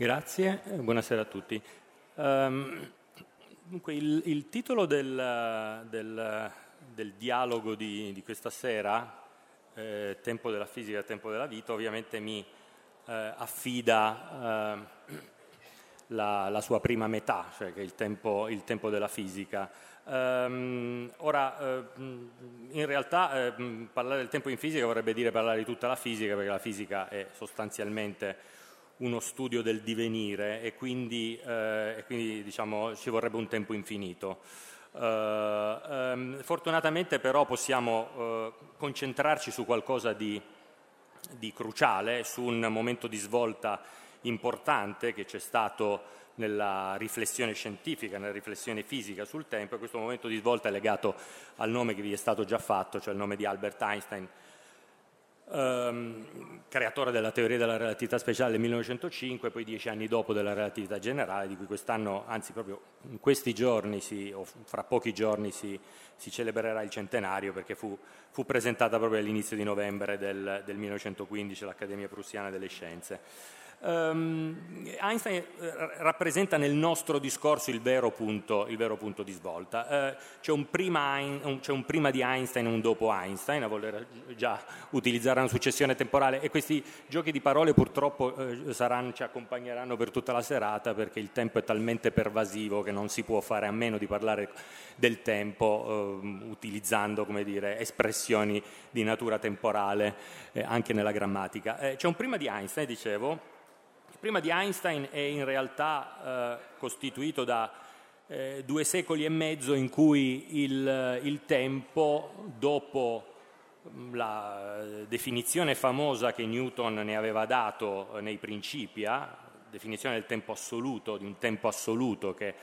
Grazie, buonasera a tutti. Um, dunque, il, il, titolo del, del, del dialogo di, di, questa sera, eh, Tempo della fisica Tempo della vita, ovviamente mi eh, affida eh, la, la, sua prima metà, cioè che è il tempo, il tempo della fisica. Um, ora, uh, in realtà parlare del tempo in fisica vorrebbe dire parlare di tutta la fisica, perché la fisica è sostanzialmente uno studio del divenire e quindi, eh, e quindi diciamo, ci vorrebbe un tempo infinito. Uh, um, fortunatamente però possiamo uh, concentrarci su qualcosa di, di, cruciale, su un momento di svolta importante che c'è stato nella riflessione scientifica, nella riflessione fisica sul tempo e questo momento di svolta è legato al nome che vi è stato già fatto, cioè il nome di Albert Einstein, ehm, creatore della teoria della relatività speciale nel 1905, poi dieci anni dopo della relatività generale, di cui quest'anno, anzi proprio in questi giorni, si, o fra pochi giorni, si, si, celebrerà il centenario perché fu, fu presentata proprio all'inizio di novembre del, del 1915 all'Accademia Prussiana delle Scienze. Um, Einstein eh, rappresenta nel nostro discorso il vero punto, il vero punto di svolta. Uh, c'è, un un, c'è, un prima di Einstein e un dopo Einstein, a voler già utilizzare una successione temporale, e questi giochi di parole purtroppo uh, saranno, ci accompagneranno per tutta la serata perché il tempo è talmente pervasivo che non si può fare a meno di parlare del tempo uh, utilizzando dire, espressioni di natura temporale eh, anche nella grammatica. Eh, c'è un prima di Einstein, dicevo, prima di Einstein è in realtà eh, costituito da eh, due secoli e mezzo in cui il, il tempo, dopo mm, la definizione famosa che Newton ne aveva dato nei Principia, definizione del tempo assoluto, di un tempo assoluto che,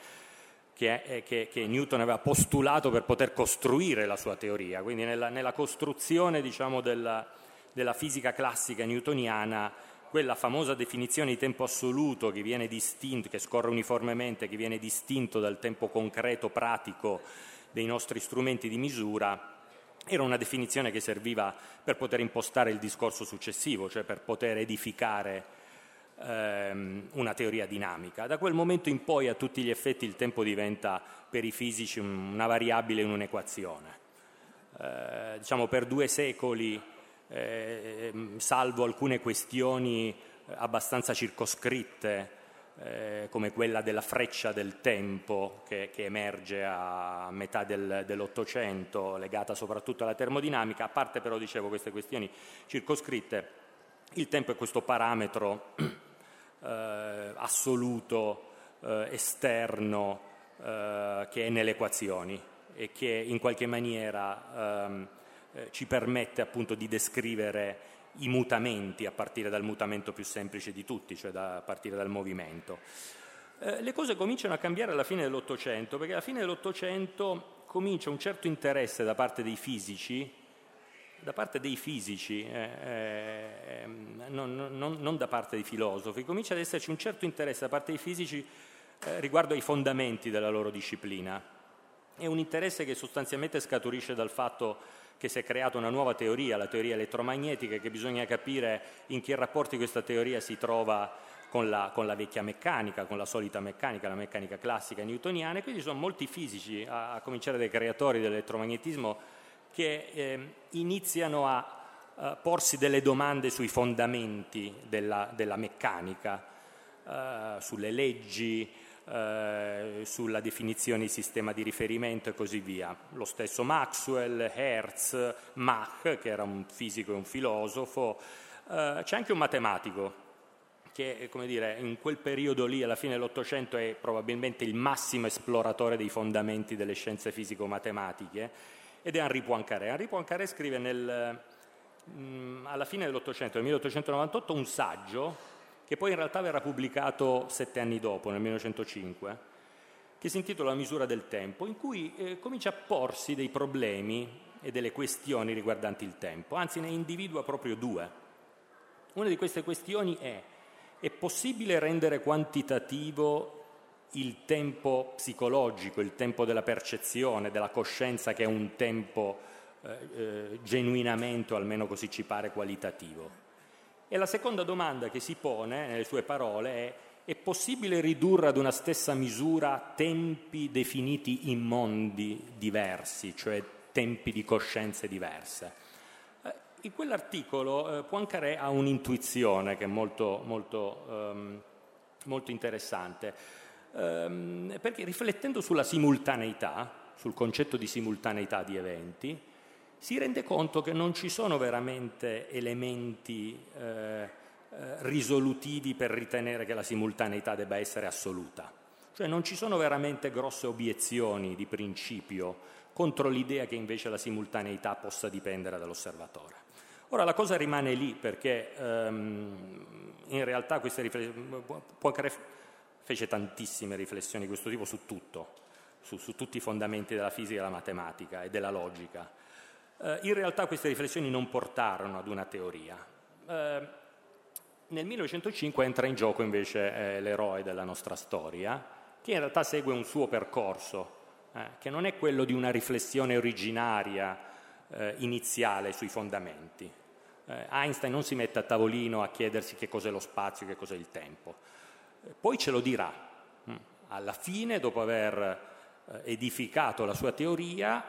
che, che, che Newton aveva postulato per poter costruire la sua teoria. Quindi nella, nella costruzione diciamo, della, della fisica classica newtoniana quella famosa definizione di tempo assoluto che viene distinto, che scorre uniformemente, che viene distinto dal tempo concreto, pratico dei nostri strumenti di misura, era una definizione che serviva per poter impostare il discorso successivo, cioè per poter edificare ehm, una teoria dinamica. Da quel momento in poi a tutti gli effetti il tempo diventa per i fisici una variabile in un'equazione. Eh, diciamo per due secoli eh, salvo alcune questioni eh, abbastanza circoscritte, eh, come quella della freccia del tempo che, che emerge a metà del, dell'Ottocento, legata soprattutto alla termodinamica, a parte però, dicevo, queste questioni circoscritte, il tempo è questo parametro eh, assoluto, eh, esterno, eh, che è nelle equazioni e che in qualche maniera ehm, eh, ci permette appunto di descrivere i mutamenti a partire dal mutamento più semplice di tutti, cioè da, a partire dal movimento. Eh, le cose cominciano a cambiare alla fine dell'Ottocento, perché alla fine dell'Ottocento comincia un certo interesse da parte dei fisici, da parte dei fisici, eh, eh, non, non, non, da parte dei filosofi, comincia ad esserci un certo interesse da parte dei fisici eh, riguardo ai fondamenti della loro disciplina. È un interesse che sostanzialmente scaturisce dal fatto che si è creata una nuova teoria, la teoria elettromagnetica, che bisogna capire in che rapporti questa teoria si trova con la, con la, vecchia meccanica, con la solita meccanica, la meccanica classica newtoniana, e quindi sono molti fisici, a, a cominciare dai creatori dell'elettromagnetismo, che eh, iniziano a, a, porsi delle domande sui fondamenti della, della meccanica, eh, sulle leggi, eh, sulla definizione di sistema di riferimento e così via. Lo stesso Maxwell, Hertz, Mach, che era un fisico e un filosofo, eh, c'è anche un matematico che come dire, in quel periodo lì, alla fine dell'Ottocento, è probabilmente il massimo esploratore dei fondamenti delle scienze fisico-matematiche, ed è Henri Poincaré. Henri Poincaré scrive nel, mm, alla fine dell'Ottocento, nel 1898, un saggio che poi in realtà verrà pubblicato sette anni dopo, nel 1905, che si intitola La misura del tempo, in cui eh, comincia a porsi dei problemi e delle questioni riguardanti il tempo, anzi ne individua proprio due. Una di queste questioni è, è possibile rendere quantitativo il tempo psicologico, il tempo della percezione, della coscienza, che è un tempo eh, eh, genuinamente, o almeno così ci pare, qualitativo? E la seconda domanda che si pone nelle sue parole è è possibile ridurre ad una stessa misura tempi definiti in mondi diversi, cioè tempi di coscienze diverse? Eh, in quell'articolo eh, Poincaré ha un'intuizione che è molto, molto, um, molto interessante, um, perché riflettendo sulla simultaneità, sul concetto di simultaneità di eventi, si rende conto che non ci sono veramente elementi eh, eh, risolutivi per ritenere che la simultaneità debba essere assoluta. Cioè non ci sono veramente grosse obiezioni di principio contro l'idea che invece la simultaneità possa dipendere dall'osservatore. Ora la cosa rimane lì perché um, in realtà queste riflessioni, Poincaré fece tantissime riflessioni di questo tipo su tutto, su, su, tutti i fondamenti della fisica, della matematica e della logica. Uh, in realtà queste riflessioni non portarono ad una teoria. Uh, nel 1905 entra in gioco invece eh, l'eroe della nostra storia, che in realtà segue un suo percorso, eh, che non è quello di una riflessione originaria eh, iniziale sui fondamenti. Eh, Einstein non si mette a tavolino a chiedersi che cos'è lo spazio, che cos'è il tempo. Eh, poi ce lo dirà. Mm. Alla fine, dopo aver eh, edificato la sua teoria,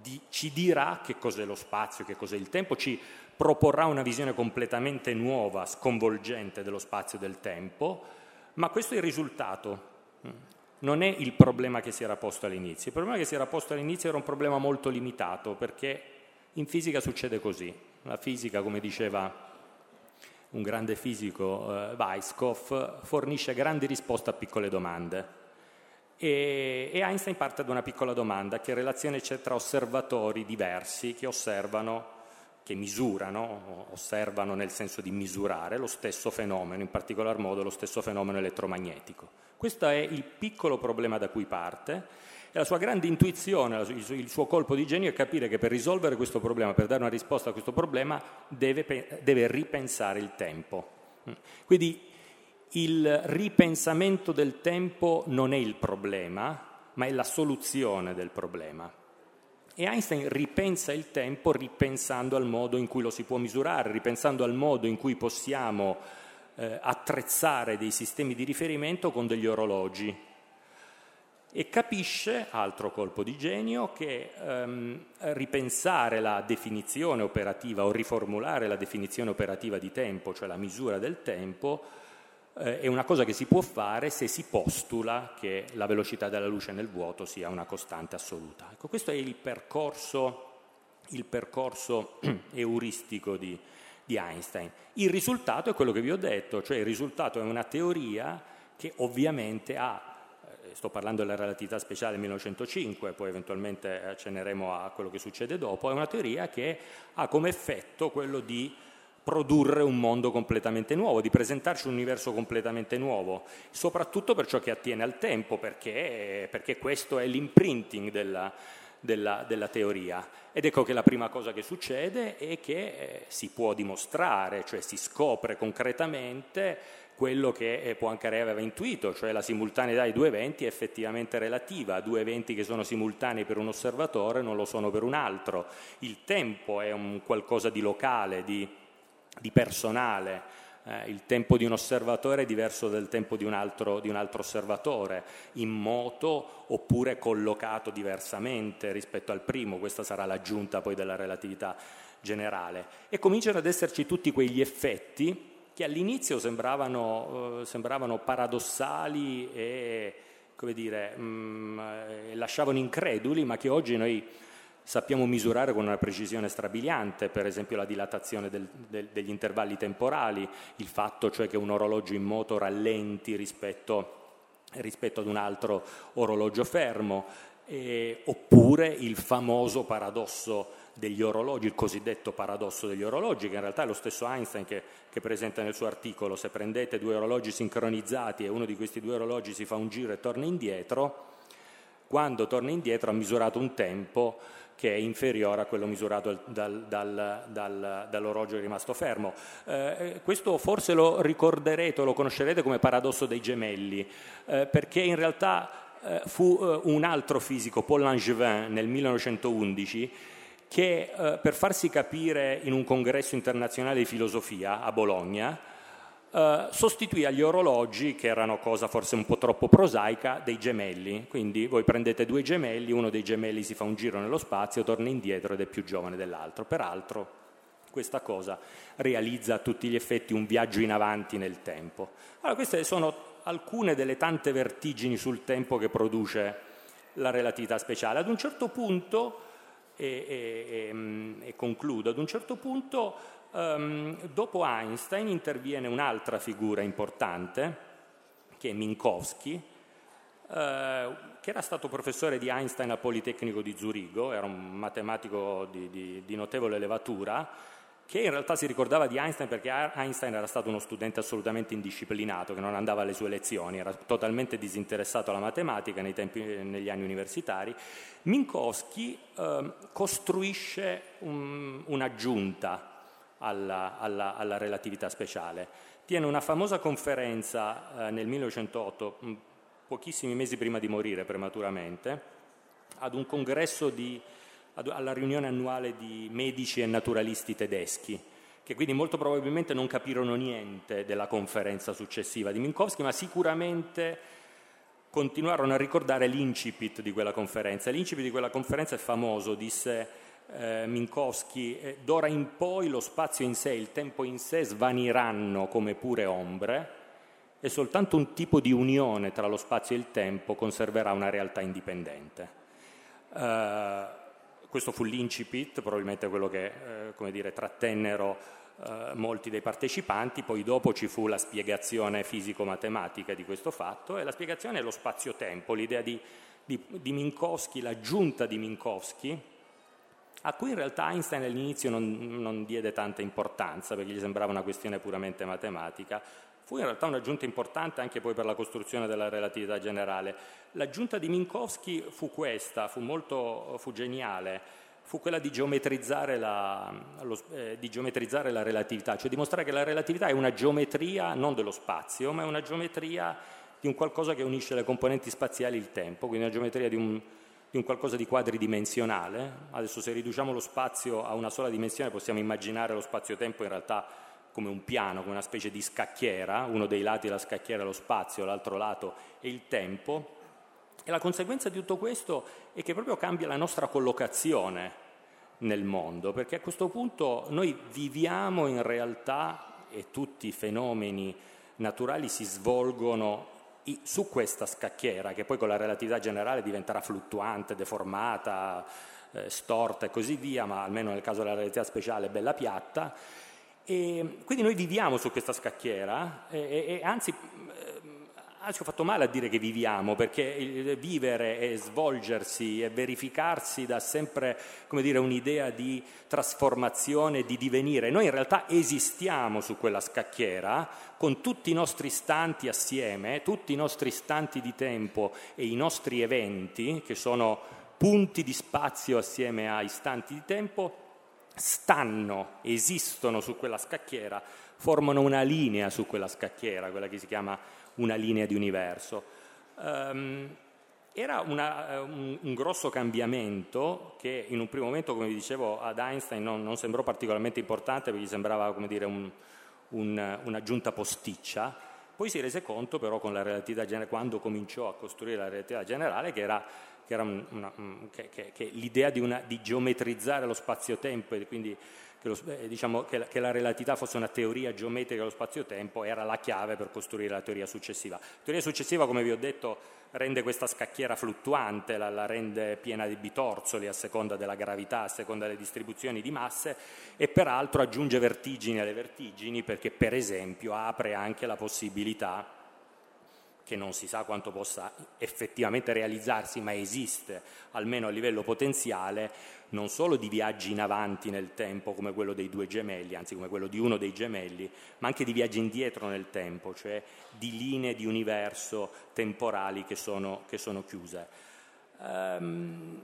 di, ci dirà che cos'è lo spazio, che cos'è il tempo, ci proporrà una visione completamente nuova, sconvolgente dello spazio e del tempo, ma questo è il risultato, non è il problema che si era posto all'inizio. Il problema che si era posto all'inizio era un problema molto limitato, perché in fisica succede così. La fisica, come diceva un grande fisico, eh, Weisskopf, fornisce grandi risposte a piccole domande. E, e Einstein parte da una piccola domanda, che relazione c'è tra osservatori diversi che osservano che misurano, osservano nel senso di misurare lo stesso fenomeno, in particolar modo lo stesso fenomeno elettromagnetico. Questo è il piccolo problema da cui parte e la sua grande intuizione, il suo colpo di genio è capire che per risolvere questo problema, per dare una risposta a questo problema, deve, deve ripensare il tempo. Quindi il ripensamento del tempo non è il problema, ma è la soluzione del problema. E Einstein ripensa il tempo ripensando al modo in cui lo si può misurare, ripensando al modo in cui possiamo eh, attrezzare dei sistemi di riferimento con degli orologi. E capisce, altro colpo di genio, che ehm, ripensare la definizione operativa o riformulare la definizione operativa di tempo, cioè la misura del tempo, eh, è una cosa che si può fare se si postula che la velocità della luce nel vuoto sia una costante assoluta. Ecco, questo è il percorso, il percorso euristico di, di Einstein. Il risultato è quello che vi ho detto, cioè il risultato è una teoria che ovviamente ha eh, sto parlando della relatività speciale del 1905, poi eventualmente accenneremo a quello che succede dopo, è una teoria che ha come effetto quello di produrre un mondo completamente nuovo, di presentarci un universo completamente nuovo, soprattutto per ciò che attiene al tempo, perché, perché questo è l'imprinting della, della, della, teoria. Ed ecco che la prima cosa che succede è che eh, si può dimostrare, cioè si scopre concretamente quello che eh, Poincaré aveva intuito, cioè la simultaneità di due eventi è effettivamente relativa, due eventi che sono simultanei per un osservatore non lo sono per un altro, il tempo è un qualcosa di locale, di di personale. Eh, il tempo di un osservatore è diverso dal tempo di un, altro, di un altro osservatore, in moto oppure collocato diversamente rispetto al primo, questa sarà l'aggiunta poi della relatività generale. E cominciano ad esserci tutti quegli effetti che all'inizio sembravano, eh, sembravano paradossali e dire, mh, mm, eh, lasciavano increduli, ma che oggi noi sappiamo misurare con una precisione strabiliante, per esempio la dilatazione del, del, degli intervalli temporali, il fatto cioè che un orologio in moto rallenti rispetto, rispetto ad un altro orologio fermo, eh, oppure il famoso paradosso degli orologi, il cosiddetto paradosso degli orologi, che in realtà è lo stesso Einstein che, che, presenta nel suo articolo, se prendete due orologi sincronizzati e uno di questi due orologi si fa un giro e torna indietro, quando torna indietro ha misurato un tempo che è inferiore a quello misurato dal, dal, dal, dall'orologio rimasto fermo. Eh, questo forse lo ricorderete o lo conoscerete come paradosso dei gemelli, eh, perché in realtà eh, fu eh, un altro fisico, Paul Langevin, nel 1911, che eh, per farsi capire in un congresso internazionale di filosofia a Bologna, eh, sostituì agli orologi, che erano cosa forse un po' troppo prosaica, dei gemelli. Quindi voi prendete due gemelli, uno dei gemelli si fa un giro nello spazio, torna indietro ed è più giovane dell'altro. Peraltro questa cosa realizza a tutti gli effetti un viaggio in avanti nel tempo. Allora, queste sono alcune delle tante vertigini sul tempo che produce la relatività speciale. Ad un certo punto, e, e, e, e concludo, ad un certo punto Um, dopo Einstein interviene un'altra figura importante, che è Minkowski, uh, che era stato professore di Einstein al Politecnico di Zurigo, era un matematico di, di, di notevole levatura, che in realtà si ricordava di Einstein perché Einstein era stato uno studente assolutamente indisciplinato, che non andava alle sue lezioni, era totalmente disinteressato alla matematica tempi, negli anni universitari. Minkowski eh, costruisce un, un'aggiunta alla, alla, alla relatività speciale. Tiene una famosa conferenza eh, nel 1908, pochissimi mesi prima di morire prematuramente, ad un congresso di, ad, alla riunione annuale di medici e naturalisti tedeschi, che quindi molto probabilmente non capirono niente della conferenza successiva di Minkowski, ma sicuramente continuarono a ricordare l'incipit di quella conferenza. L'incipit di quella conferenza è famoso, disse eh, Minkowski, eh, d'ora in poi lo spazio in sé, il tempo in sé svaniranno come pure ombre e soltanto un tipo di unione tra lo spazio e il tempo conserverà una realtà indipendente. Eh, questo fu l'incipit, probabilmente quello che eh, dire, trattennero eh, molti dei partecipanti, poi dopo ci fu la spiegazione fisico-matematica di questo fatto e la spiegazione è lo spazio-tempo, l'idea di, di, di Minkowski, l'aggiunta di Minkowski, a cui in realtà Einstein all'inizio non, non, diede tanta importanza perché gli sembrava una questione puramente matematica. Fu in realtà un'aggiunta importante anche poi per la costruzione della relatività generale. L'aggiunta di Minkowski fu questa, fu molto fu geniale, fu quella di geometrizzare, la, lo, eh, di geometrizzare la relatività, cioè dimostrare che la relatività è una geometria non dello spazio, ma è una geometria di un qualcosa che unisce le componenti spaziali e il tempo, quindi una geometria di un, di un qualcosa di quadridimensionale. Adesso se riduciamo lo spazio a una sola dimensione possiamo immaginare lo spazio-tempo in realtà come un piano, come una specie di scacchiera, uno dei lati della scacchiera è lo spazio, l'altro lato è il tempo. E la conseguenza di tutto questo è che proprio cambia la nostra collocazione nel mondo, perché a questo punto noi viviamo in realtà e tutti i fenomeni naturali si svolgono su questa scacchiera, che poi con la relatività generale diventerà fluttuante, deformata, eh, storta e così via, ma almeno nel caso della relatività speciale è bella piatta. E quindi noi viviamo su questa scacchiera e, e, e anzi Anzi, ho fatto male a dire che viviamo, perché vivere e svolgersi e verificarsi dà sempre dire, un'idea di trasformazione, di divenire. Noi in realtà esistiamo su quella scacchiera con tutti i nostri istanti assieme, tutti i nostri istanti di tempo e i nostri eventi, che sono punti di spazio assieme a istanti di tempo, stanno, esistono su quella scacchiera, formano una linea su quella scacchiera, quella che si chiama una linea di universo. Um, era una, un, un, grosso cambiamento che in un primo momento, come vi dicevo, ad Einstein non, non sembrò particolarmente importante perché gli sembrava come dire, un, un, un'aggiunta posticcia. Poi si rese conto però con la relatività generale, quando cominciò a costruire la relatività generale, che era, che era una, che, che, l'idea di, di, geometrizzare lo spazio-tempo e quindi che, lo, eh, diciamo, che, la, che, la, relatività fosse una teoria geometrica dello spazio-tempo era la chiave per costruire la teoria successiva. La teoria successiva, come vi ho detto, rende questa scacchiera fluttuante, la, la rende piena di bitorzoli a seconda della gravità, a seconda delle distribuzioni di masse e peraltro aggiunge vertigini alle vertigini perché per esempio apre anche la possibilità che non si sa quanto possa effettivamente realizzarsi, ma esiste almeno a livello potenziale, non solo di viaggi in avanti nel tempo come quello dei due gemelli, anzi come quello di uno dei gemelli, ma anche di viaggi indietro nel tempo, cioè di linee di universo temporali che sono, che sono chiuse. Um,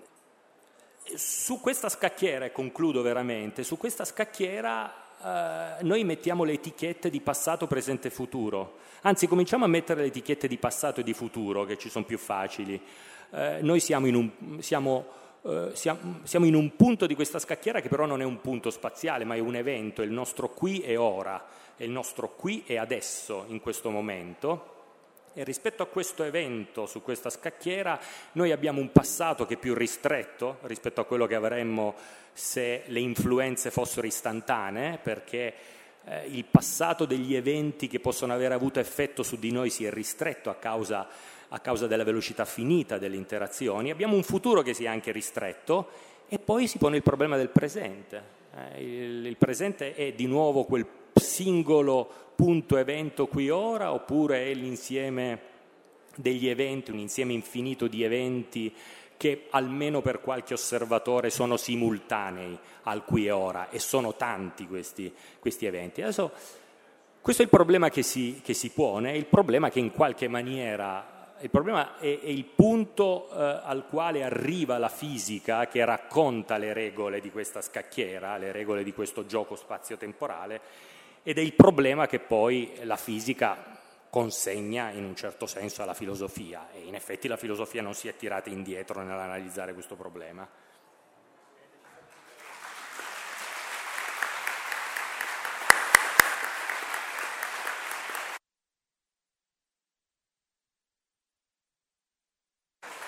su questa scacchiera, e concludo veramente, su questa scacchiera Uh, noi mettiamo le etichette di passato, presente e futuro. Anzi, cominciamo a mettere le etichette di passato e di futuro, che ci sono più facili. Uh, noi siamo in, un, siamo, siamo, siamo in, un, punto di questa scacchiera che però non è un punto spaziale, ma è un evento, è il nostro qui e ora. è il nostro qui e adesso in questo momento. E rispetto a questo evento, su questa scacchiera, noi abbiamo un passato che è più ristretto rispetto a quello che avremmo se le influenze fossero istantanee, perché eh, il passato degli eventi che possono aver avuto effetto su di noi si è ristretto a causa, a causa della velocità finita delle interazioni. Abbiamo un futuro che si è anche ristretto e poi si pone il problema del presente. Eh, il, presente è di nuovo quel singolo punto evento qui ora oppure è l'insieme degli eventi, un insieme infinito di eventi che almeno per qualche osservatore sono simultanei al qui e ora e sono tanti questi, questi eventi. Adesso, questo è il problema che si, che si, pone, il problema che in qualche maniera, il problema è, è il punto eh, al quale arriva la fisica che racconta le regole di questa scacchiera, le regole di questo gioco spazio-temporale, ed è il problema che poi la fisica consegna in un certo senso alla filosofia e in effetti la filosofia non si è tirata indietro nell'analizzare questo problema.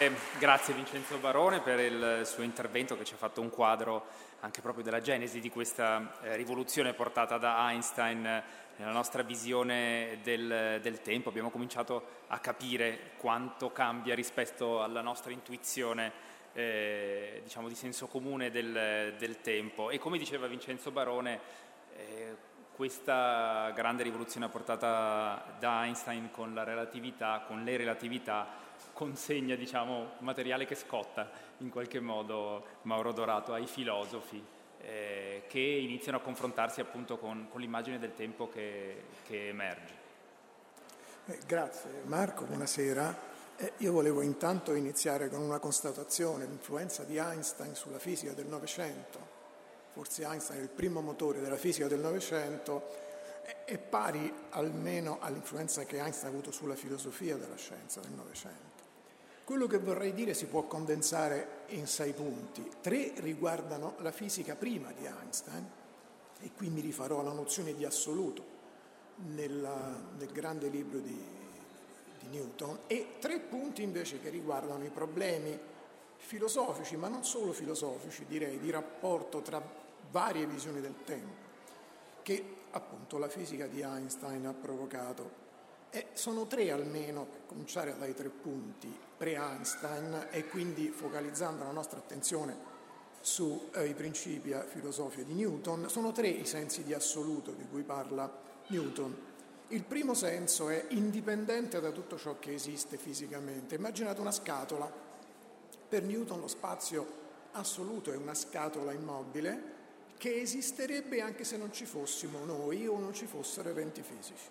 Eh, grazie Vincenzo Barone per il suo intervento che ci ha fatto un quadro anche proprio della genesi di questa eh, rivoluzione portata da Einstein nella nostra visione del, del, tempo. Abbiamo cominciato a capire quanto cambia rispetto alla nostra intuizione eh, diciamo di senso comune del, del, tempo. E come diceva Vincenzo Barone, eh, questa grande rivoluzione portata da Einstein con la relatività, con le relatività, consegna diciamo, materiale che scotta in qualche modo Mauro Dorato ai filosofi eh, che iniziano a confrontarsi appunto con, con l'immagine del tempo che, che emerge. Eh, grazie Marco, buonasera. Eh, io volevo intanto iniziare con una constatazione, l'influenza di Einstein sulla fisica del Novecento. Forse Einstein è il primo motore della fisica del Novecento, è pari almeno all'influenza che Einstein ha avuto sulla filosofia della scienza del Novecento. Quello che vorrei dire si può condensare in sei punti. Tre riguardano la fisica prima di Einstein, e qui mi rifarò alla nozione di assoluto nella, nel grande libro di, di Newton, e tre punti invece che riguardano i problemi filosofici, ma non solo filosofici, direi, di rapporto tra varie visioni del tempo, che appunto la fisica di Einstein ha provocato. E sono tre almeno, per cominciare dai tre punti pre-Einstein e quindi focalizzando la nostra attenzione sui eh, principi filosofici di Newton, sono tre i sensi di assoluto di cui parla Newton. Il primo senso è indipendente da tutto ciò che esiste fisicamente. Immaginate una scatola. Per Newton lo spazio assoluto è una scatola immobile che esisterebbe anche se non ci fossimo noi o non ci fossero eventi fisici.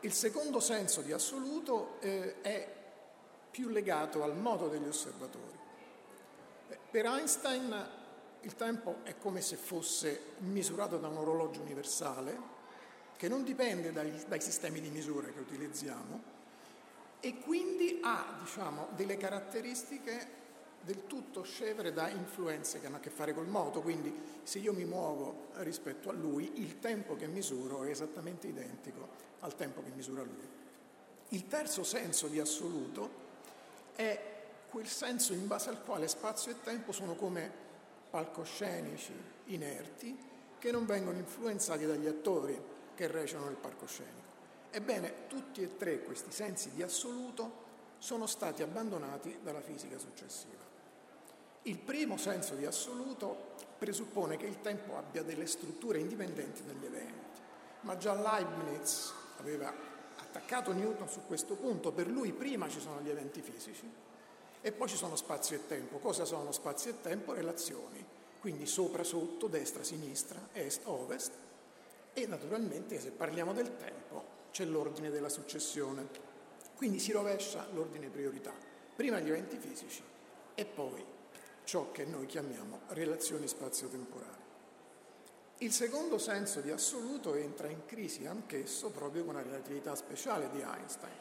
Il secondo senso di assoluto eh, è più legato al modo degli osservatori. Per Einstein il tempo è come se fosse misurato da un orologio universale che non dipende dai, dai sistemi di misura che utilizziamo e quindi ha diciamo, delle caratteristiche del tutto scevre da influenze che hanno a che fare col moto, quindi se io mi muovo rispetto a lui, il tempo che misuro è esattamente identico al tempo che misura lui. Il terzo senso di assoluto è quel senso in base al quale spazio e tempo sono come palcoscenici inerti che non vengono influenzati dagli attori che recitano nel palcoscenico. Ebbene, tutti e tre questi sensi di assoluto sono stati abbandonati dalla fisica successiva. Il primo senso di assoluto presuppone che il tempo abbia delle strutture indipendenti dagli eventi, ma già Leibniz aveva attaccato Newton su questo punto, per lui prima ci sono gli eventi fisici e poi ci sono spazio e tempo. Cosa sono spazio e tempo? Relazioni, quindi sopra, sotto, destra, sinistra, est, ovest. E naturalmente se parliamo del tempo c'è l'ordine della successione, quindi si rovescia l'ordine priorità, prima gli eventi fisici e poi ciò che noi chiamiamo relazioni spazio-temporali. Il secondo senso di assoluto entra in crisi anch'esso proprio con la relatività speciale di Einstein,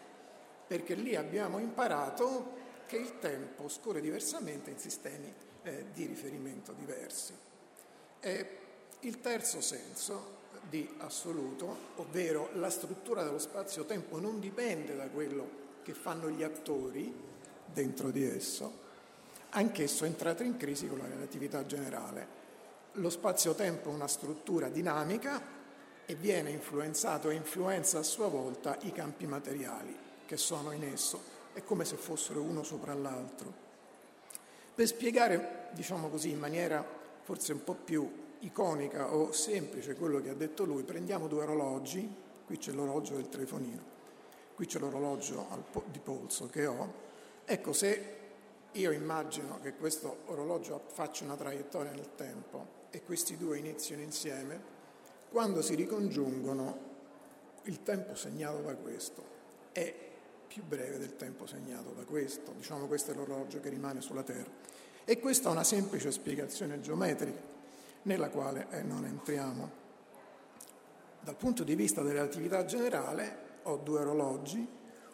perché lì abbiamo imparato che il tempo scorre diversamente in sistemi eh, di riferimento diversi. E il terzo senso di assoluto, ovvero la struttura dello spazio-tempo non dipende da quello che fanno gli attori dentro di esso, anch'esso è entrato in crisi con la relatività generale. Lo spazio-tempo è una struttura dinamica e viene influenzato e influenza a sua volta i campi materiali che sono in esso, è come se fossero uno sopra l'altro. Per spiegare, diciamo così, in maniera forse un po' più iconica o semplice quello che ha detto lui, prendiamo due orologi, qui c'è l'orologio del telefonino, qui c'è l'orologio di polso che ho, ecco se io immagino che questo orologio faccia una traiettoria nel tempo e questi due iniziano insieme, quando si ricongiungono il tempo segnato da questo è più breve del tempo segnato da questo, diciamo questo è l'orologio che rimane sulla Terra. E questa è una semplice spiegazione geometrica nella quale eh, non entriamo. Dal punto di vista della relatività generale ho due orologi,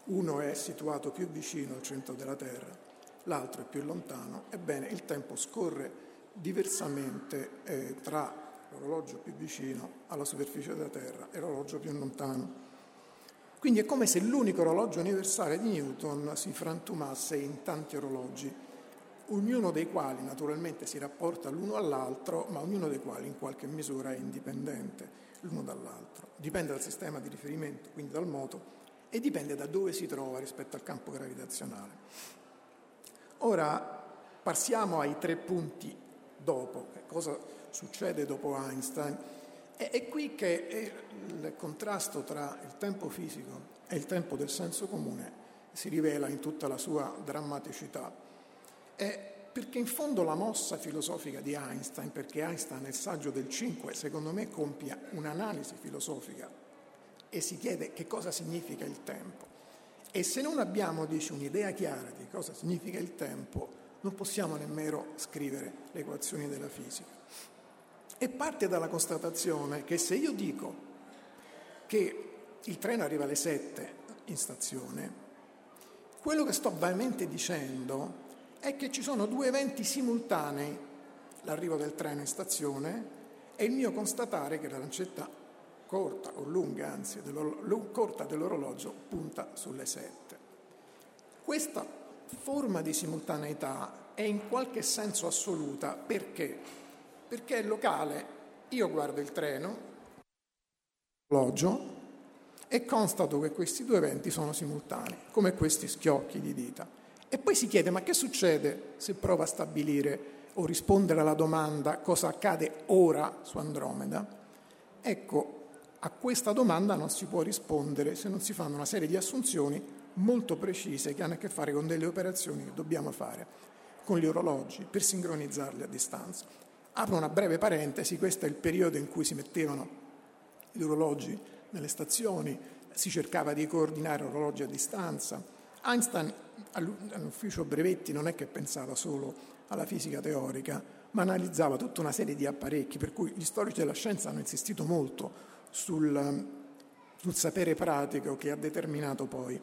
uno è situato più vicino al centro della Terra, l'altro è più lontano, ebbene il tempo scorre diversamente eh, tra l'orologio più vicino alla superficie della Terra e l'orologio più lontano. Quindi è come se l'unico orologio universale di Newton si frantumasse in tanti orologi, ognuno dei quali naturalmente si rapporta l'uno all'altro, ma ognuno dei quali in qualche misura è indipendente l'uno dall'altro. Dipende dal sistema di riferimento, quindi dal moto, e dipende da dove si trova rispetto al campo gravitazionale. Ora passiamo ai tre punti dopo, cosa succede dopo Einstein. È, qui che il contrasto tra il tempo fisico e il tempo del senso comune si rivela in tutta la sua drammaticità. È perché in fondo la mossa filosofica di Einstein, perché Einstein nel saggio del 5 secondo me compie un'analisi filosofica e si chiede che cosa significa il tempo. E se non abbiamo, dice, un'idea chiara di cosa significa il tempo, non possiamo nemmeno scrivere le equazioni della fisica. E parte dalla constatazione che se io dico che il treno arriva alle 7 in stazione, quello che sto veramente dicendo è che ci sono due eventi simultanei, l'arrivo del treno in stazione e il mio constatare che la lancetta corta o lunga, anzi corta dell'orologio punta sulle 7. Questa forma di simultaneità è in qualche senso assoluta perché perché è locale. Io guardo il treno, l'orologio, e constato che questi due eventi sono simultanei, come questi schiocchi di dita. E poi si chiede, ma che succede se prova a stabilire o rispondere alla domanda cosa accade ora su Andromeda? Ecco, a questa domanda non si può rispondere se non si fanno una serie di assunzioni molto precise che hanno a che fare con delle operazioni che dobbiamo fare con gli orologi per sincronizzarli a distanza. Apro una breve parentesi, questo è il periodo in cui si mettevano gli orologi nelle stazioni, si cercava di coordinare orologi a distanza. Einstein all'ufficio brevetti non è che pensava solo alla fisica teorica, ma analizzava tutta una serie di apparecchi, per cui gli storici della scienza hanno insistito molto sul, sul sapere pratico che ha determinato poi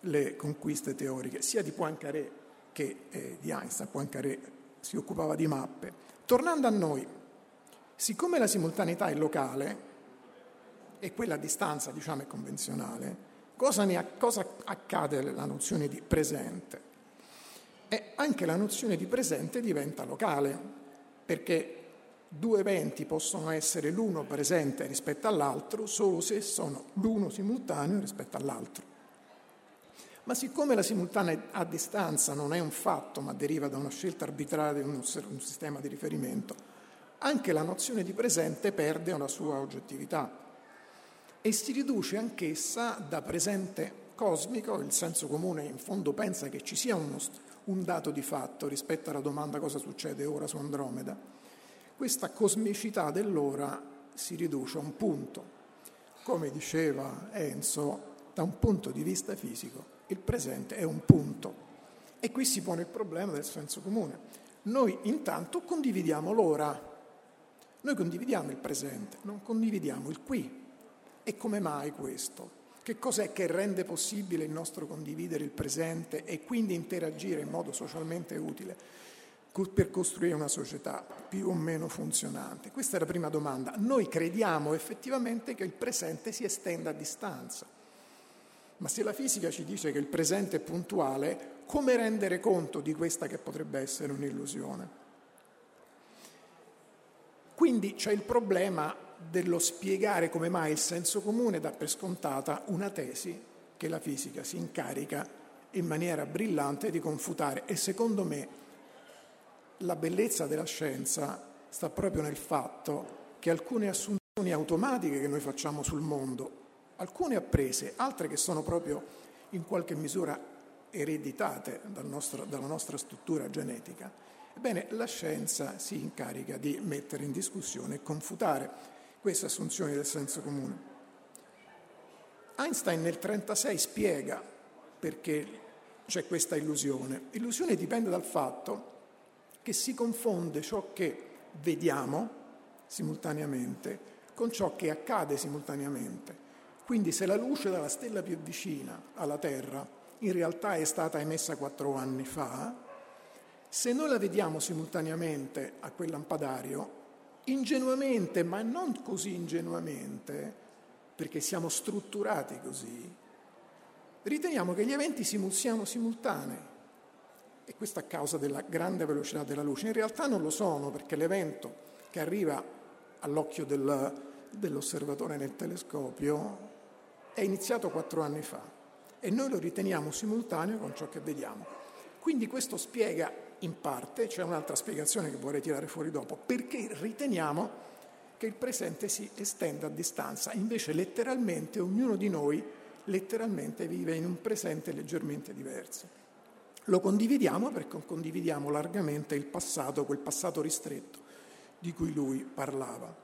le conquiste teoriche, sia di Poincaré che eh, di Einstein. Poincaré si occupava di mappe. Tornando a noi, siccome la simultaneità è locale e quella a distanza diciamo, è convenzionale, cosa, ne, cosa accade alla nozione di presente? E anche la nozione di presente diventa locale, perché due eventi possono essere l'uno presente rispetto all'altro solo se sono l'uno simultaneo rispetto all'altro. Ma siccome la simultanea a distanza non è un fatto, ma deriva da una scelta arbitraria di un, sistema di riferimento, anche la nozione di presente perde una sua oggettività e si riduce anch'essa da presente cosmico, il senso comune in fondo pensa che ci sia uno, un dato di fatto rispetto alla domanda cosa succede ora su Andromeda. Questa cosmicità dell'ora si riduce a un punto. Come diceva Enzo, da un punto di vista fisico, il presente è un punto. E qui si pone il problema del senso comune. Noi intanto condividiamo l'ora, noi condividiamo il presente, non condividiamo il qui. E come mai questo? Che cos'è che rende possibile il nostro condividere il presente e quindi interagire in modo socialmente utile? Per costruire una società più o meno funzionante? Questa è la prima domanda. Noi crediamo effettivamente che il presente si estenda a distanza. Ma se la fisica ci dice che il presente è puntuale, come rendere conto di questa che potrebbe essere un'illusione? Quindi c'è il problema dello spiegare come mai il senso comune dà per scontata una tesi che la fisica si incarica in maniera brillante di confutare e secondo me la bellezza della scienza sta proprio nel fatto che alcune assunzioni automatiche che noi facciamo sul mondo, alcune apprese, altre che sono proprio in qualche misura ereditate dal nostro, dalla nostra struttura genetica, ebbene la scienza si incarica di mettere in discussione e confutare queste assunzioni del senso comune. Einstein nel 1936 spiega perché c'è questa illusione. L'illusione dipende dal fatto che si confonde ciò che vediamo simultaneamente con ciò che accade simultaneamente. Quindi se la luce dalla stella più vicina alla Terra in realtà è stata emessa quattro anni fa, se noi la vediamo simultaneamente a quel lampadario, ingenuamente, ma non così ingenuamente, perché siamo strutturati così, riteniamo che gli eventi siano simultanei. E questo a causa della grande velocità della luce. In realtà non lo sono, perché l'evento che arriva all'occhio del, dell'osservatore nel telescopio è iniziato quattro anni fa e noi lo riteniamo simultaneo con ciò che vediamo. Quindi questo spiega in parte, c'è un'altra spiegazione che vorrei tirare fuori dopo, perché riteniamo che il presente si estenda a distanza, invece letteralmente ognuno di noi letteralmente vive in un presente leggermente diverso. Lo condividiamo perché condividiamo largamente il passato, quel passato ristretto di cui lui parlava.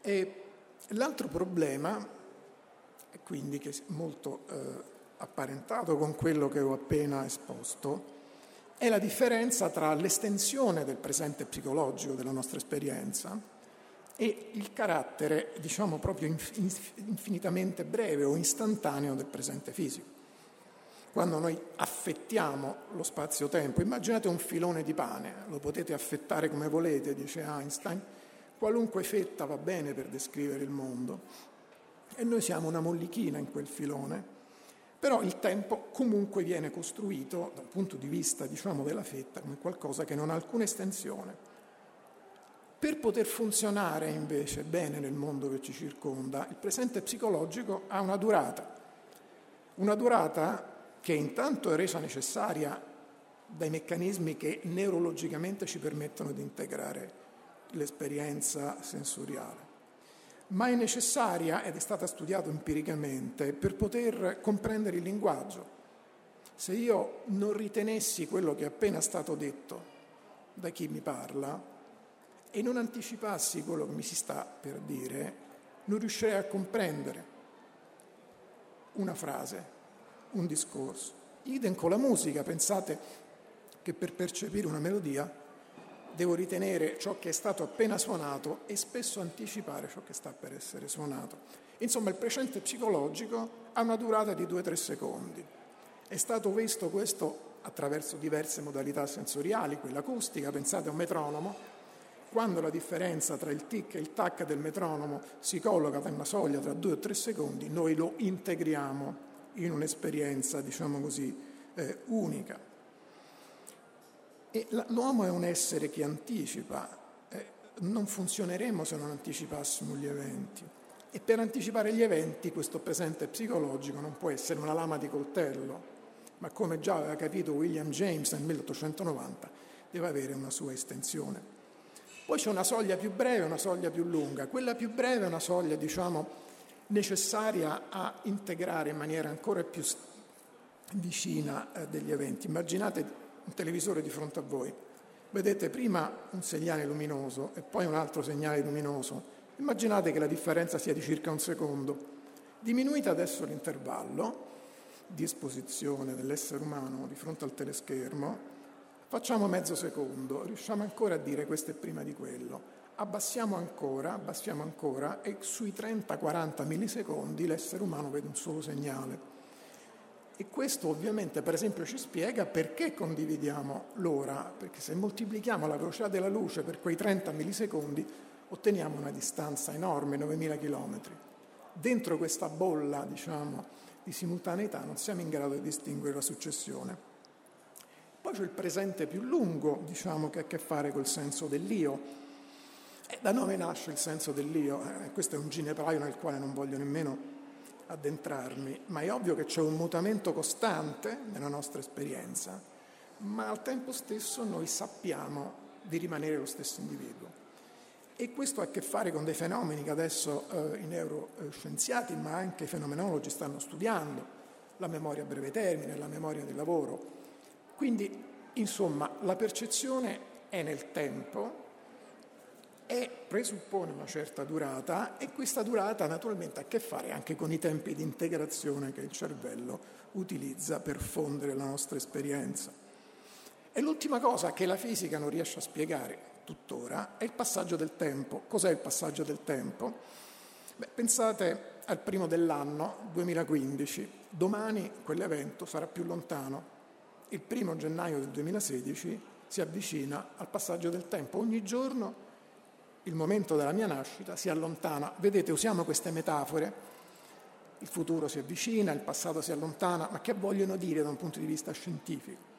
E l'altro problema, quindi che è molto eh, apparentato con quello che ho appena esposto, è la differenza tra l'estensione del presente psicologico della nostra esperienza e il carattere, diciamo, proprio infinitamente breve o istantaneo del presente fisico. Quando noi affettiamo lo spazio-tempo, immaginate un filone di pane, lo potete affettare come volete, dice Einstein, qualunque fetta va bene per descrivere il mondo. E noi siamo una mollichina in quel filone, però il tempo comunque viene costruito dal punto di vista diciamo, della fetta come qualcosa che non ha alcuna estensione. Per poter funzionare invece bene nel mondo che ci circonda, il presente psicologico ha una durata, una durata che intanto è resa necessaria dai meccanismi che neurologicamente ci permettono di integrare l'esperienza sensoriale, ma è necessaria ed è stata studiata empiricamente per poter comprendere il linguaggio. Se io non ritenessi quello che è appena stato detto da chi mi parla e non anticipassi quello che mi si sta per dire, non riuscirei a comprendere una frase un discorso. Idem con la musica, pensate che per percepire una melodia devo ritenere ciò che è stato appena suonato e spesso anticipare ciò che sta per essere suonato. Insomma, il precedente psicologico ha una durata di 2-3 secondi. È stato visto questo attraverso diverse modalità sensoriali, quella acustica, pensate a un metronomo, quando la differenza tra il tic e il tac del metronomo si colloca tra una soglia tra 2 o 3 secondi, noi lo integriamo in un'esperienza, diciamo così, eh, unica. E l'uomo è un essere che anticipa, eh, non funzioneremo se non anticipassimo gli eventi. E per anticipare gli eventi questo presente psicologico non può essere una lama di coltello, ma come già aveva capito William James nel 1890, deve avere una sua estensione. Poi c'è una soglia più breve e una soglia più lunga. Quella più breve è una soglia, diciamo, necessaria a integrare in maniera ancora più vicina eh, degli eventi. Immaginate un televisore di fronte a voi, vedete prima un segnale luminoso e poi un altro segnale luminoso. Immaginate che la differenza sia di circa un secondo. Diminuite adesso l'intervallo di esposizione dell'essere umano di fronte al teleschermo, facciamo mezzo secondo, riusciamo ancora a dire questo è prima di quello abbassiamo ancora, abbassiamo ancora e sui 30-40 millisecondi l'essere umano vede un solo segnale. E questo ovviamente per esempio ci spiega perché condividiamo l'ora, perché se moltiplichiamo la velocità della luce per quei 30 millisecondi otteniamo una distanza enorme, 9000 km. Dentro questa bolla diciamo, di simultaneità non siamo in grado di distinguere la successione. Poi c'è il presente più lungo, diciamo, che ha a che fare col senso dell'io. E da dove nasce il senso dell'io? Eh, questo è un ginepraio nel quale non voglio nemmeno addentrarmi, ma è ovvio che c'è un mutamento costante nella nostra esperienza, ma al tempo stesso noi sappiamo di rimanere lo stesso individuo. E questo ha a che fare con dei fenomeni che adesso eh, i neuroscienziati, ma anche i fenomenologi stanno studiando, la memoria a breve termine, la memoria del lavoro, quindi, insomma, la percezione è nel tempo, e presuppone una certa durata e questa durata naturalmente ha a che fare anche con i tempi di integrazione che il cervello utilizza per fondere la nostra esperienza. E l'ultima cosa che la fisica non riesce a spiegare tuttora è il passaggio del tempo. Cos'è il passaggio del tempo? Beh, pensate al primo dell'anno 2015, domani quell'evento sarà più lontano, il primo gennaio del 2016 si avvicina al passaggio del tempo. Ogni giorno il momento della mia nascita si allontana. Vedete, usiamo queste metafore. Il futuro si avvicina, il passato si allontana, ma che vogliono dire da un punto di vista scientifico?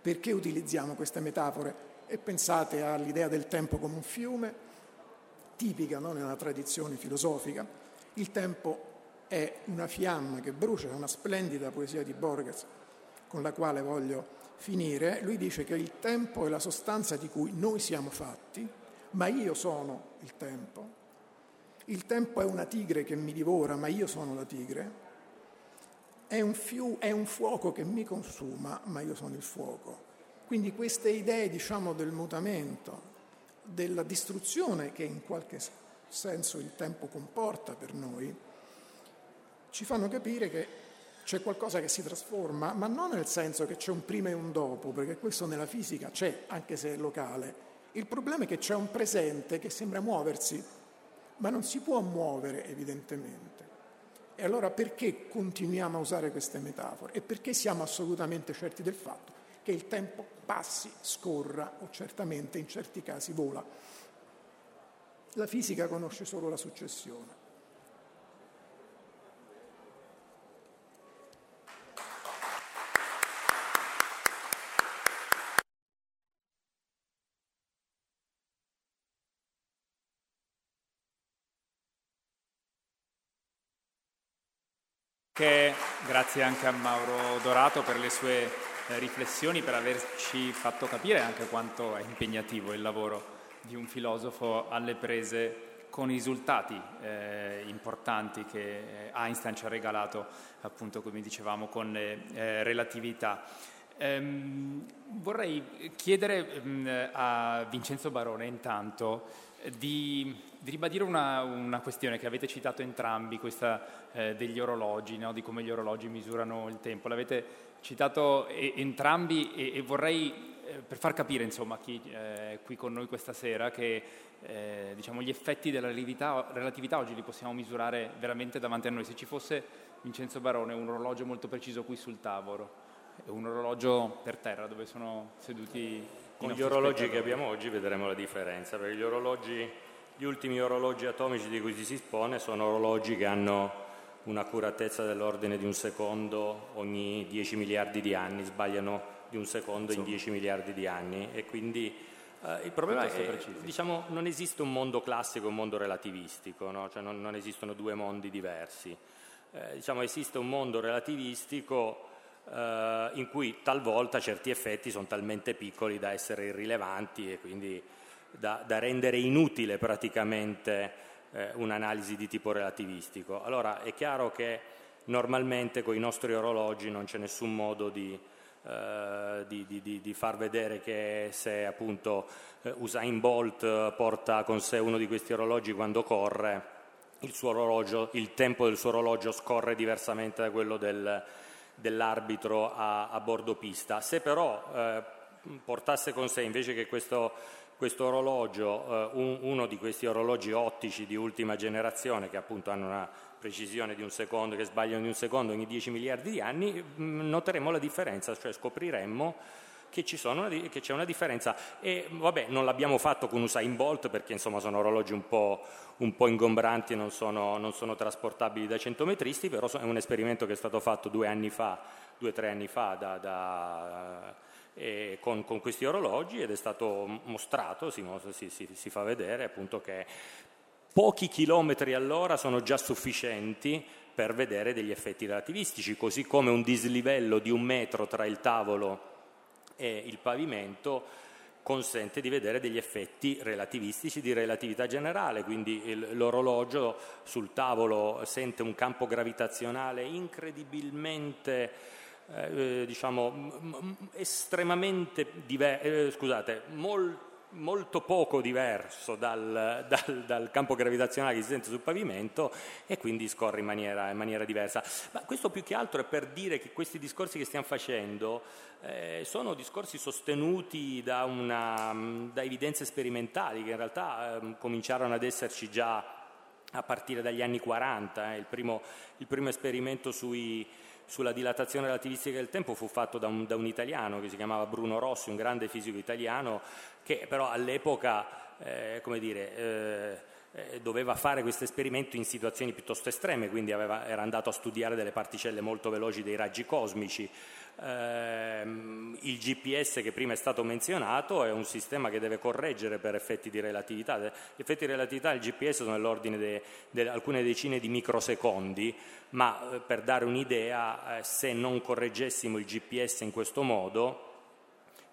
Perché utilizziamo queste metafore? E pensate all'idea del tempo come un fiume, tipica no, nella tradizione filosofica. Il tempo è una fiamma che brucia, è una splendida poesia di Borges, con la quale voglio finire, lui dice che il tempo è la sostanza di cui noi siamo fatti, ma io sono il tempo. Il tempo è una tigre che mi divora, ma io sono la tigre. È un, fiu- è un fuoco che mi consuma, ma io sono il fuoco. Quindi queste idee, diciamo, del mutamento, della distruzione che in qualche senso il tempo comporta per noi, ci fanno capire che c'è qualcosa che si trasforma, ma non nel senso che c'è un prima e un dopo, perché questo nella fisica c'è, anche se è locale. Il problema è che c'è un presente che sembra muoversi, ma non si può muovere evidentemente. E allora perché continuiamo a usare queste metafore? E perché siamo assolutamente certi del fatto che il tempo passi, scorra o certamente in certi casi vola? La fisica conosce solo la successione. Che, grazie anche a Mauro Dorato per le sue eh, riflessioni, per averci fatto capire anche quanto è impegnativo il lavoro di un filosofo alle prese con i risultati eh, importanti che eh, Einstein ci ha regalato, appunto come dicevamo, con le eh, relatività. Ehm, vorrei chiedere mh, mm, a Vincenzo Barone intanto di, di ribadire una, una, questione che avete citato entrambi, questa eh, degli orologi, no? di come gli orologi misurano il tempo. L'avete citato e, entrambi e, e vorrei, eh, per far capire insomma, a chi è eh, qui con noi questa sera, che eh, diciamo, gli effetti della relatività, relatività oggi li possiamo misurare veramente davanti a noi. Se ci fosse Vincenzo Barone, un orologio molto preciso qui sul tavolo, un orologio per terra dove sono seduti con gli orologi che abbiamo oggi vedremo la differenza, perché gli orologi, gli ultimi orologi atomici di cui si dispone sono orologi che hanno un'accuratezza dell'ordine di un secondo ogni 10 miliardi di anni, sbagliano di un secondo in 10 miliardi di anni e quindi eh, il problema è che diciamo, non esiste un mondo classico e un mondo relativistico, no? cioè non, non, esistono due mondi diversi. Eh, diciamo, esiste un mondo relativistico eh, in cui talvolta certi effetti sono talmente piccoli da essere irrilevanti e quindi da, da rendere inutile praticamente eh, un'analisi di tipo relativistico. Allora è chiaro che normalmente con i nostri orologi non c'è nessun modo di, eh, di, di, di far vedere che se appunto eh, Usain Bolt porta con sé uno di questi orologi quando corre, il, orologio, il tempo del suo orologio scorre diversamente da quello del, dell'arbitro a, a, bordo pista. Se però eh, portasse con sé invece che questo questo orologio, eh, un, uno di questi orologi ottici di ultima generazione che appunto hanno una precisione di un secondo, che sbagliano di un secondo ogni 10 miliardi di anni, mm, noteremo la differenza, cioè scopriremmo che, una, che, c'è una differenza. E vabbè non l'abbiamo fatto con Usain Bolt perché insomma sono orologi un po', un po ingombranti e non sono, non sono trasportabili da centometristi, però è un esperimento che è stato fatto due anni fa, due o tre anni fa da, da con, con, questi orologi ed è stato mostrato, si, si, si fa vedere appunto che pochi chilometri all'ora sono già sufficienti per vedere degli effetti relativistici, così come un dislivello di un metro tra il tavolo e il pavimento consente di vedere degli effetti relativistici di relatività generale, quindi il, l'orologio sul tavolo sente un campo gravitazionale incredibilmente eh, diciamo, m- estremamente diverso, eh, scusate, molto molto poco diverso dal, dal, dal, campo gravitazionale che si sente sul pavimento e quindi scorre in maniera, in maniera, diversa. Ma questo più che altro è per dire che questi discorsi che stiamo facendo eh, sono discorsi sostenuti da, una, da, evidenze sperimentali che in realtà eh, cominciarono ad esserci già a partire dagli anni 40. Eh. Il, primo, il primo esperimento sui sulla dilatazione relativistica del tempo fu fatto da un, da un, italiano che si chiamava Bruno Rossi, un grande fisico italiano, che però all'epoca, eh, come dire, eh, eh, doveva fare questo esperimento in situazioni piuttosto estreme, quindi aveva, era andato a studiare delle particelle molto veloci dei raggi cosmici. Ehm, il GPS che prima è stato menzionato è un sistema che deve correggere per effetti di relatività. Gli effetti di relatività del GPS sono nell'ordine di alcune decine di microsecondi, ma eh, per dare un'idea, eh, se non correggessimo il GPS in questo modo,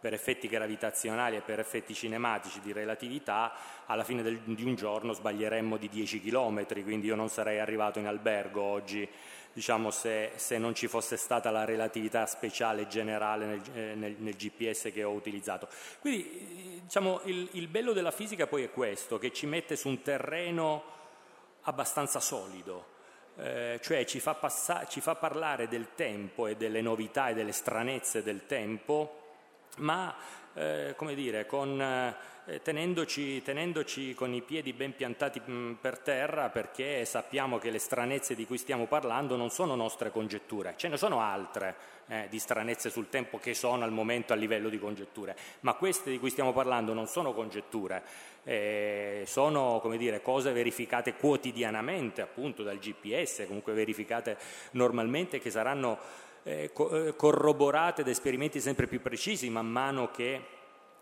per effetti gravitazionali e per effetti cinematici di relatività, alla fine del, di un giorno sbaglieremmo di 10 km, quindi io non sarei arrivato in albergo oggi diciamo, se, se, non ci fosse stata la relatività speciale generale nel, eh, nel, nel GPS che ho utilizzato. Quindi diciamo, il, il bello della fisica poi è questo, che ci mette su un terreno abbastanza solido. Eh, cioè ci fa, passa- ci fa, parlare del tempo e delle novità e delle stranezze del tempo, ma eh, come dire, con, eh, tenendoci, tenendoci, con i piedi ben piantati mh, mm, per terra perché sappiamo che le stranezze di cui stiamo parlando non sono nostre congetture, ce ne sono altre eh, di stranezze sul tempo che sono al momento a livello di congetture, ma queste di cui stiamo parlando non sono congetture, eh, sono dire, cose verificate quotidianamente appunto dal GPS, comunque verificate normalmente che saranno eh, eh, corroborate da esperimenti sempre più precisi man mano che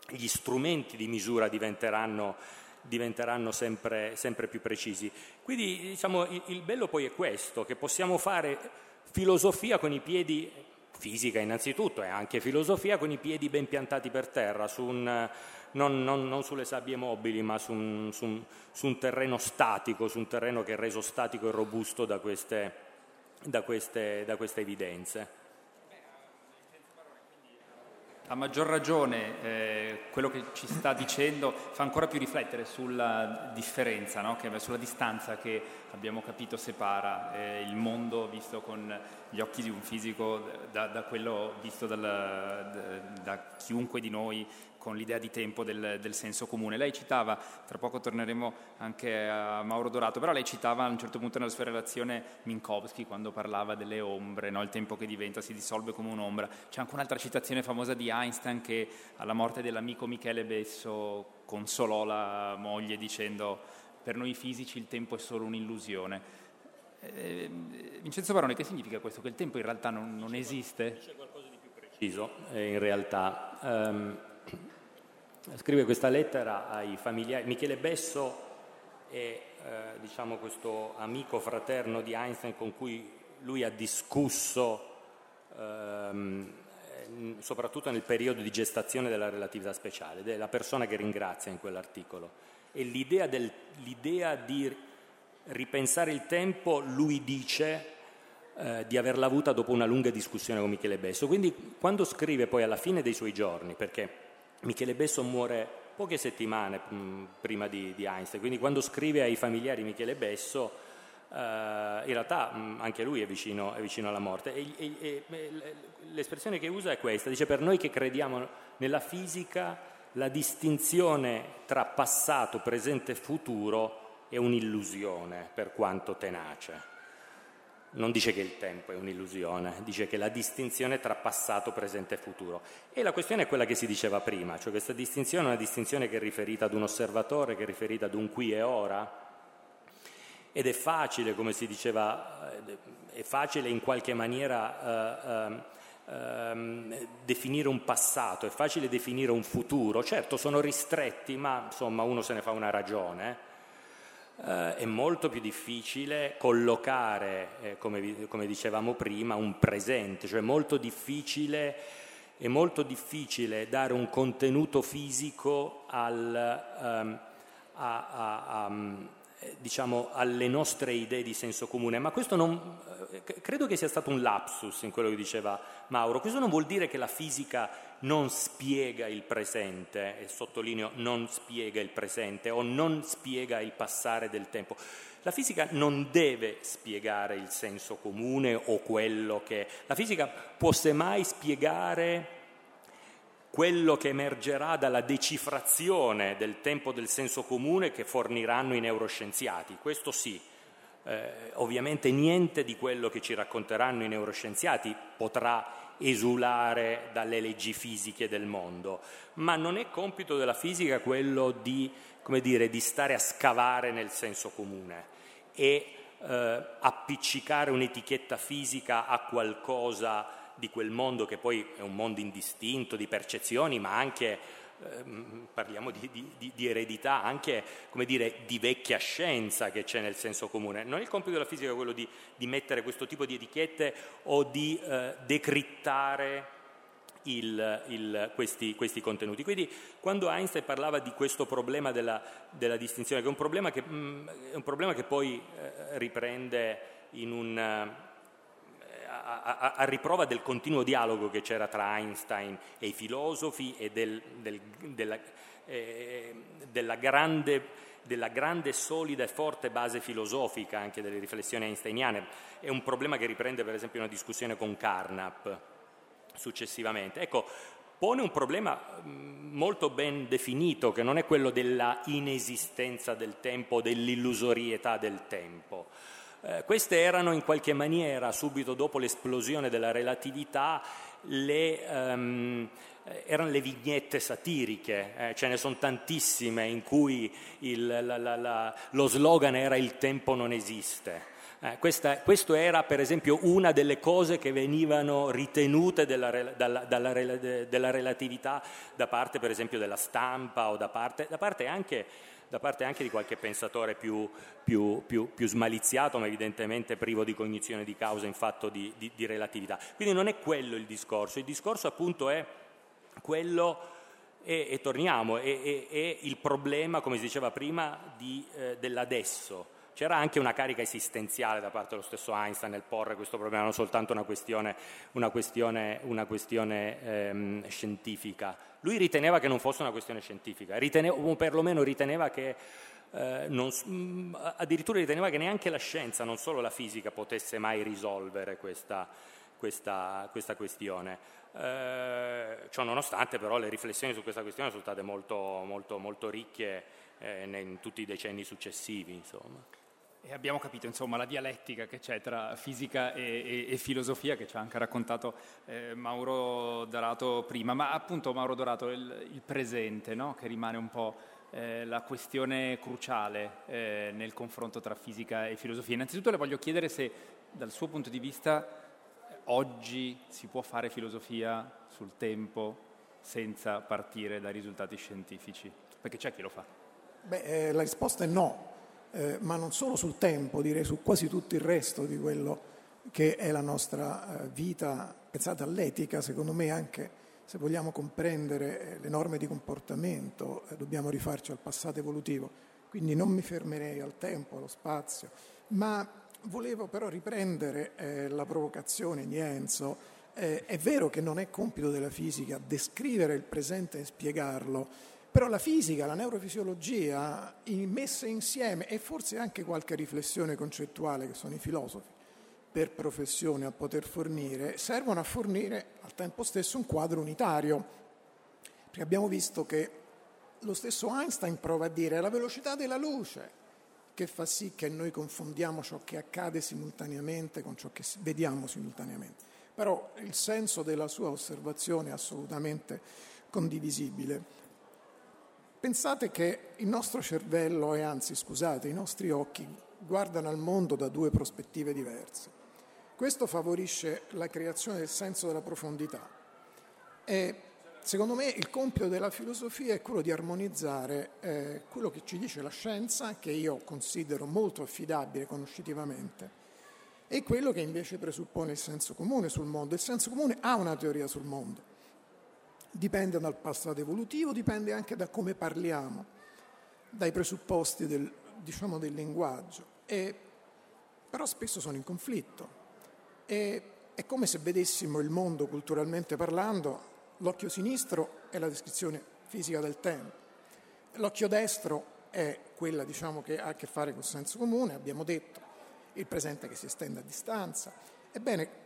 gli strumenti di misura diventeranno, diventeranno sempre, sempre, più precisi. Quindi diciamo, il, il bello poi è questo, che possiamo fare filosofia con i piedi fisica innanzitutto e anche filosofia con i piedi ben piantati per terra, su un, non, non, non, sulle sabbie mobili, ma su un, su, un, su un, terreno statico, su un terreno che è reso statico e robusto da queste, da queste, da queste evidenze. A maggior ragione eh, quello che ci sta dicendo fa ancora più riflettere sulla differenza, no? che, sulla distanza che abbiamo capito separa eh, il mondo visto con gli occhi di un fisico da, da quello visto dal, da, da chiunque di noi con l'idea di tempo del, del, senso comune. Lei citava, tra poco torneremo anche a Mauro Dorato, però lei citava a un certo punto nella sua relazione Minkowski quando parlava delle ombre, no? il tempo che diventa, si dissolve come un'ombra. C'è anche un'altra citazione famosa di Einstein che alla morte dell'amico Michele Besso consolò la moglie dicendo per noi fisici il tempo è solo un'illusione. Eh, Vincenzo Barone, che significa questo? Che il tempo in realtà non, non esiste? C'è qualcosa di più preciso, eh, in realtà. Um, scrive questa lettera ai familiari. Michele Besso è eh, diciamo, questo amico fraterno di Einstein con cui lui ha discusso ehm, soprattutto nel periodo di gestazione della relatività speciale, ed è la persona che ringrazia in quell'articolo. E l'idea, del, l'idea di ripensare il tempo, lui dice, eh, di averla avuta dopo una lunga discussione con Michele Besso. Quindi quando scrive poi alla fine dei suoi giorni, perché Michele Besso muore poche settimane mm, prima di, di, Einstein, quindi quando scrive ai familiari Michele Besso, eh, in realtà mh, mm, anche lui è vicino, è vicino alla morte. E, e, e, l'espressione che usa è questa, dice per noi che crediamo nella fisica la distinzione tra passato, presente e futuro è un'illusione per quanto tenace. Non dice che il tempo è un'illusione, dice che la distinzione tra passato, presente e futuro. E la questione è quella che si diceva prima, cioè questa distinzione è una distinzione che è riferita ad un osservatore, che è riferita ad un qui e ora, ed è facile, come si diceva, eh, è facile in qualche maniera eh, eh, definire un passato, è facile definire un futuro, certo sono ristretti, ma insomma uno se ne fa una ragione. Eh, è molto più difficile collocare, eh, come, come, dicevamo prima, un presente, cioè molto difficile, è molto difficile dare un contenuto fisico al, um, a, a, a, diciamo, alle nostre idee di senso comune, ma questo non, eh, credo che sia stato un lapsus in quello che diceva Mauro, questo non vuol dire che la fisica non spiega il presente, e sottolineo non spiega il presente o non spiega il passare del tempo. La fisica non deve spiegare il senso comune o quello che... La fisica può semmai spiegare quello che emergerà dalla decifrazione del tempo del senso comune che forniranno i neuroscienziati, questo sì. Eh, ovviamente niente di quello che ci racconteranno i neuroscienziati potrà esulare dalle leggi fisiche del mondo, ma non è compito della fisica quello di, dire, di stare a scavare nel senso comune e eh, appiccicare un'etichetta fisica a qualcosa di quel mondo che poi è un mondo indistinto di percezioni, ma anche, ehm, parliamo di, di, di, eredità, anche come dire, di vecchia scienza che c'è nel senso comune. Non è il compito della fisica quello di, di mettere questo tipo di etichette o di eh, decrittare il, il, questi, questi, contenuti. Quindi quando Einstein parlava di questo problema della, della distinzione, che è un problema che, mh, mm, un problema che poi eh, riprende in un a, a, riprova del continuo dialogo che c'era tra Einstein e i filosofi e del, del, della, eh, della, grande, della grande, solida e forte base filosofica anche delle riflessioni einsteiniane. È un problema che riprende per esempio una discussione con Carnap successivamente. Ecco, pone un problema mm, molto ben definito, che non è quello della inesistenza del tempo, dell'illusorietà del tempo. Eh, queste erano in qualche maniera, subito dopo l'esplosione della relatività, le, um, erano le vignette satiriche, eh, ce ne sono tantissime in cui il, la, la, la, lo slogan era il tempo non esiste. Eh, questa, questo era per esempio una delle cose che venivano ritenute della, dalla, dalla, della relatività da parte per esempio della stampa o da parte, da parte anche da parte anche di qualche pensatore più, più, più, più, smaliziato, ma evidentemente privo di cognizione di causa in fatto di, di, di relatività. Quindi non è quello il discorso, il discorso appunto è quello, e, e torniamo, è, il problema, come si diceva prima, di, eh, dell'adesso. C'era anche una carica esistenziale da parte dello stesso Einstein nel porre questo problema, non soltanto una questione, una questione, una questione ehm, scientifica. Lui riteneva che non fosse una questione scientifica, riteneva, o perlomeno riteneva che, eh, non, mm, addirittura riteneva che neanche la scienza, non solo la fisica, potesse mai risolvere questa, questa, questa questione. Eh, ciò nonostante però le riflessioni su questa questione sono state molto, molto, molto ricche eh, in tutti i decenni successivi. Insomma. E abbiamo capito insomma la dialettica che c'è tra fisica e, e, e filosofia che ci ha anche raccontato eh, Mauro Dorato prima, ma appunto Mauro Dorato il, il presente no? che rimane un po' eh, la questione cruciale eh, nel confronto tra fisica e filosofia. Innanzitutto le voglio chiedere se dal suo punto di vista oggi si può fare filosofia sul tempo senza partire dai risultati scientifici, perché c'è chi lo fa. Beh, eh, la risposta è no eh, ma non solo sul tempo, direi su quasi tutto il resto di quello che è la nostra eh, vita. Pensate all'etica, secondo me anche se vogliamo comprendere eh, le norme di comportamento eh, dobbiamo rifarci al passato evolutivo, quindi non mi fermerei al tempo, allo spazio, ma volevo però riprendere eh, la provocazione di Enzo. Eh, è vero che non è compito della fisica descrivere il presente e spiegarlo, però la fisica, la neurofisiologia, messe insieme e forse anche qualche riflessione concettuale che sono i filosofi per professione a poter fornire, servono a fornire al tempo stesso un quadro unitario. Perché abbiamo visto che lo stesso Einstein prova a dire, è la velocità della luce che fa sì che noi confondiamo ciò che accade simultaneamente con ciò che vediamo simultaneamente. Però il senso della sua osservazione è assolutamente condivisibile. Pensate che il nostro cervello, e anzi scusate, i nostri occhi guardano al mondo da due prospettive diverse. Questo favorisce la creazione del senso della profondità. E secondo me il compito della filosofia è quello di armonizzare eh, quello che ci dice la scienza, che io considero molto affidabile conoscitivamente, e quello che invece presuppone il senso comune sul mondo. Il senso comune ha una teoria sul mondo, dipende dal passato evolutivo, dipende anche da come parliamo, dai presupposti del, diciamo, del linguaggio, e, però spesso sono in conflitto. E, è come se vedessimo il mondo culturalmente parlando, l'occhio sinistro è la descrizione fisica del tempo, l'occhio destro è quella diciamo, che ha a che fare col senso comune, abbiamo detto, il presente che si estende a distanza. Ebbene,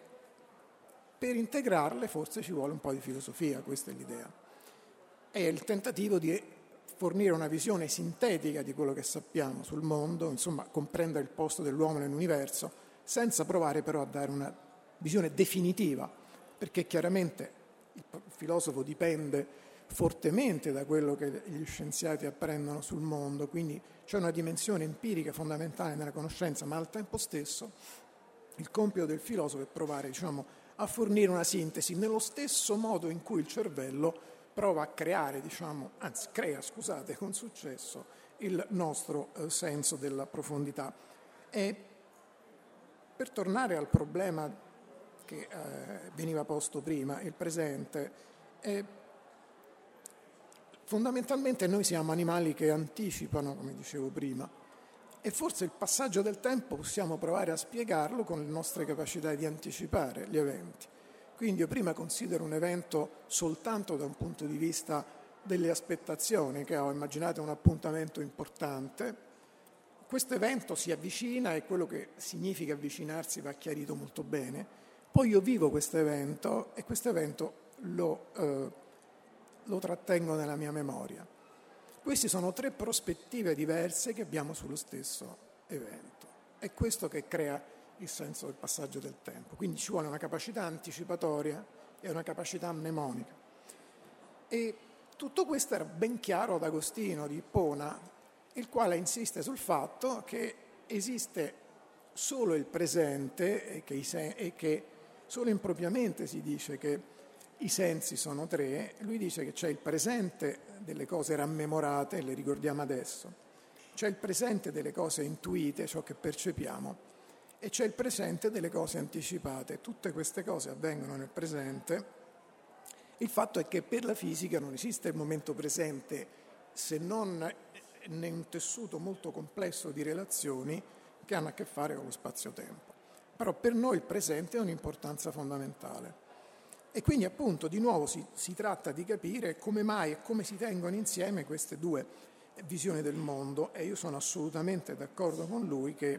per integrarle forse ci vuole un po' di filosofia, questa è l'idea. È il tentativo di fornire una visione sintetica di quello che sappiamo sul mondo, insomma comprendere il posto dell'uomo nell'universo, senza provare però a dare una visione definitiva, perché chiaramente il filosofo dipende fortemente da quello che gli scienziati apprendono sul mondo, quindi c'è una dimensione empirica fondamentale nella conoscenza, ma al tempo stesso il compito del filosofo è provare diciamo, a fornire una sintesi nello stesso modo in cui il cervello prova a creare, diciamo, anzi crea, scusate, con successo il nostro eh, senso della profondità. E per tornare al problema che eh, veniva posto prima, il presente, eh, fondamentalmente noi siamo animali che anticipano, come dicevo prima, e forse il passaggio del tempo possiamo provare a spiegarlo con le nostre capacità di anticipare gli eventi. Quindi io prima considero un evento soltanto da un punto di vista delle aspettazioni, che ho immaginato un appuntamento importante, questo evento si avvicina e quello che significa avvicinarsi va chiarito molto bene. Poi io vivo questo evento e questo evento lo, eh, lo trattengo nella mia memoria. Queste sono tre prospettive diverse che abbiamo sullo stesso evento. È questo che crea il senso del passaggio del tempo. Quindi ci vuole una capacità anticipatoria e una capacità mnemonica. E tutto questo era ben chiaro ad Agostino di Ippona, il quale insiste sul fatto che esiste solo il presente e che, e che solo impropriamente si dice che i sensi sono tre, lui dice che c'è il presente delle cose rammemorate, le ricordiamo adesso, c'è il presente delle cose intuite, ciò che percepiamo, e c'è il presente delle cose anticipate. Tutte queste cose avvengono nel presente. Il fatto è che per la fisica non esiste il momento presente se non in un tessuto molto complesso di relazioni che hanno a che fare con lo spazio-tempo. Però per noi il presente ha un'importanza fondamentale. E quindi appunto di nuovo si, si tratta di capire come mai e come si tengono insieme queste due visioni del mondo e io sono assolutamente d'accordo con lui che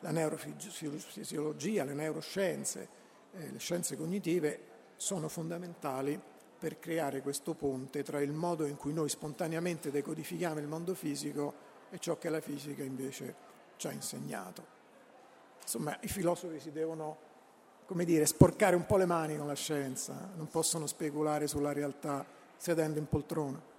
la neurofisiologia, le neuroscienze, eh, le scienze cognitive sono fondamentali per creare questo ponte tra il modo in cui noi spontaneamente decodifichiamo il mondo fisico e ciò che la fisica invece ci ha insegnato. Insomma, i filosofi si devono, come dire, sporcare un po' le mani con la scienza, non possono speculare sulla realtà sedendo in poltrona.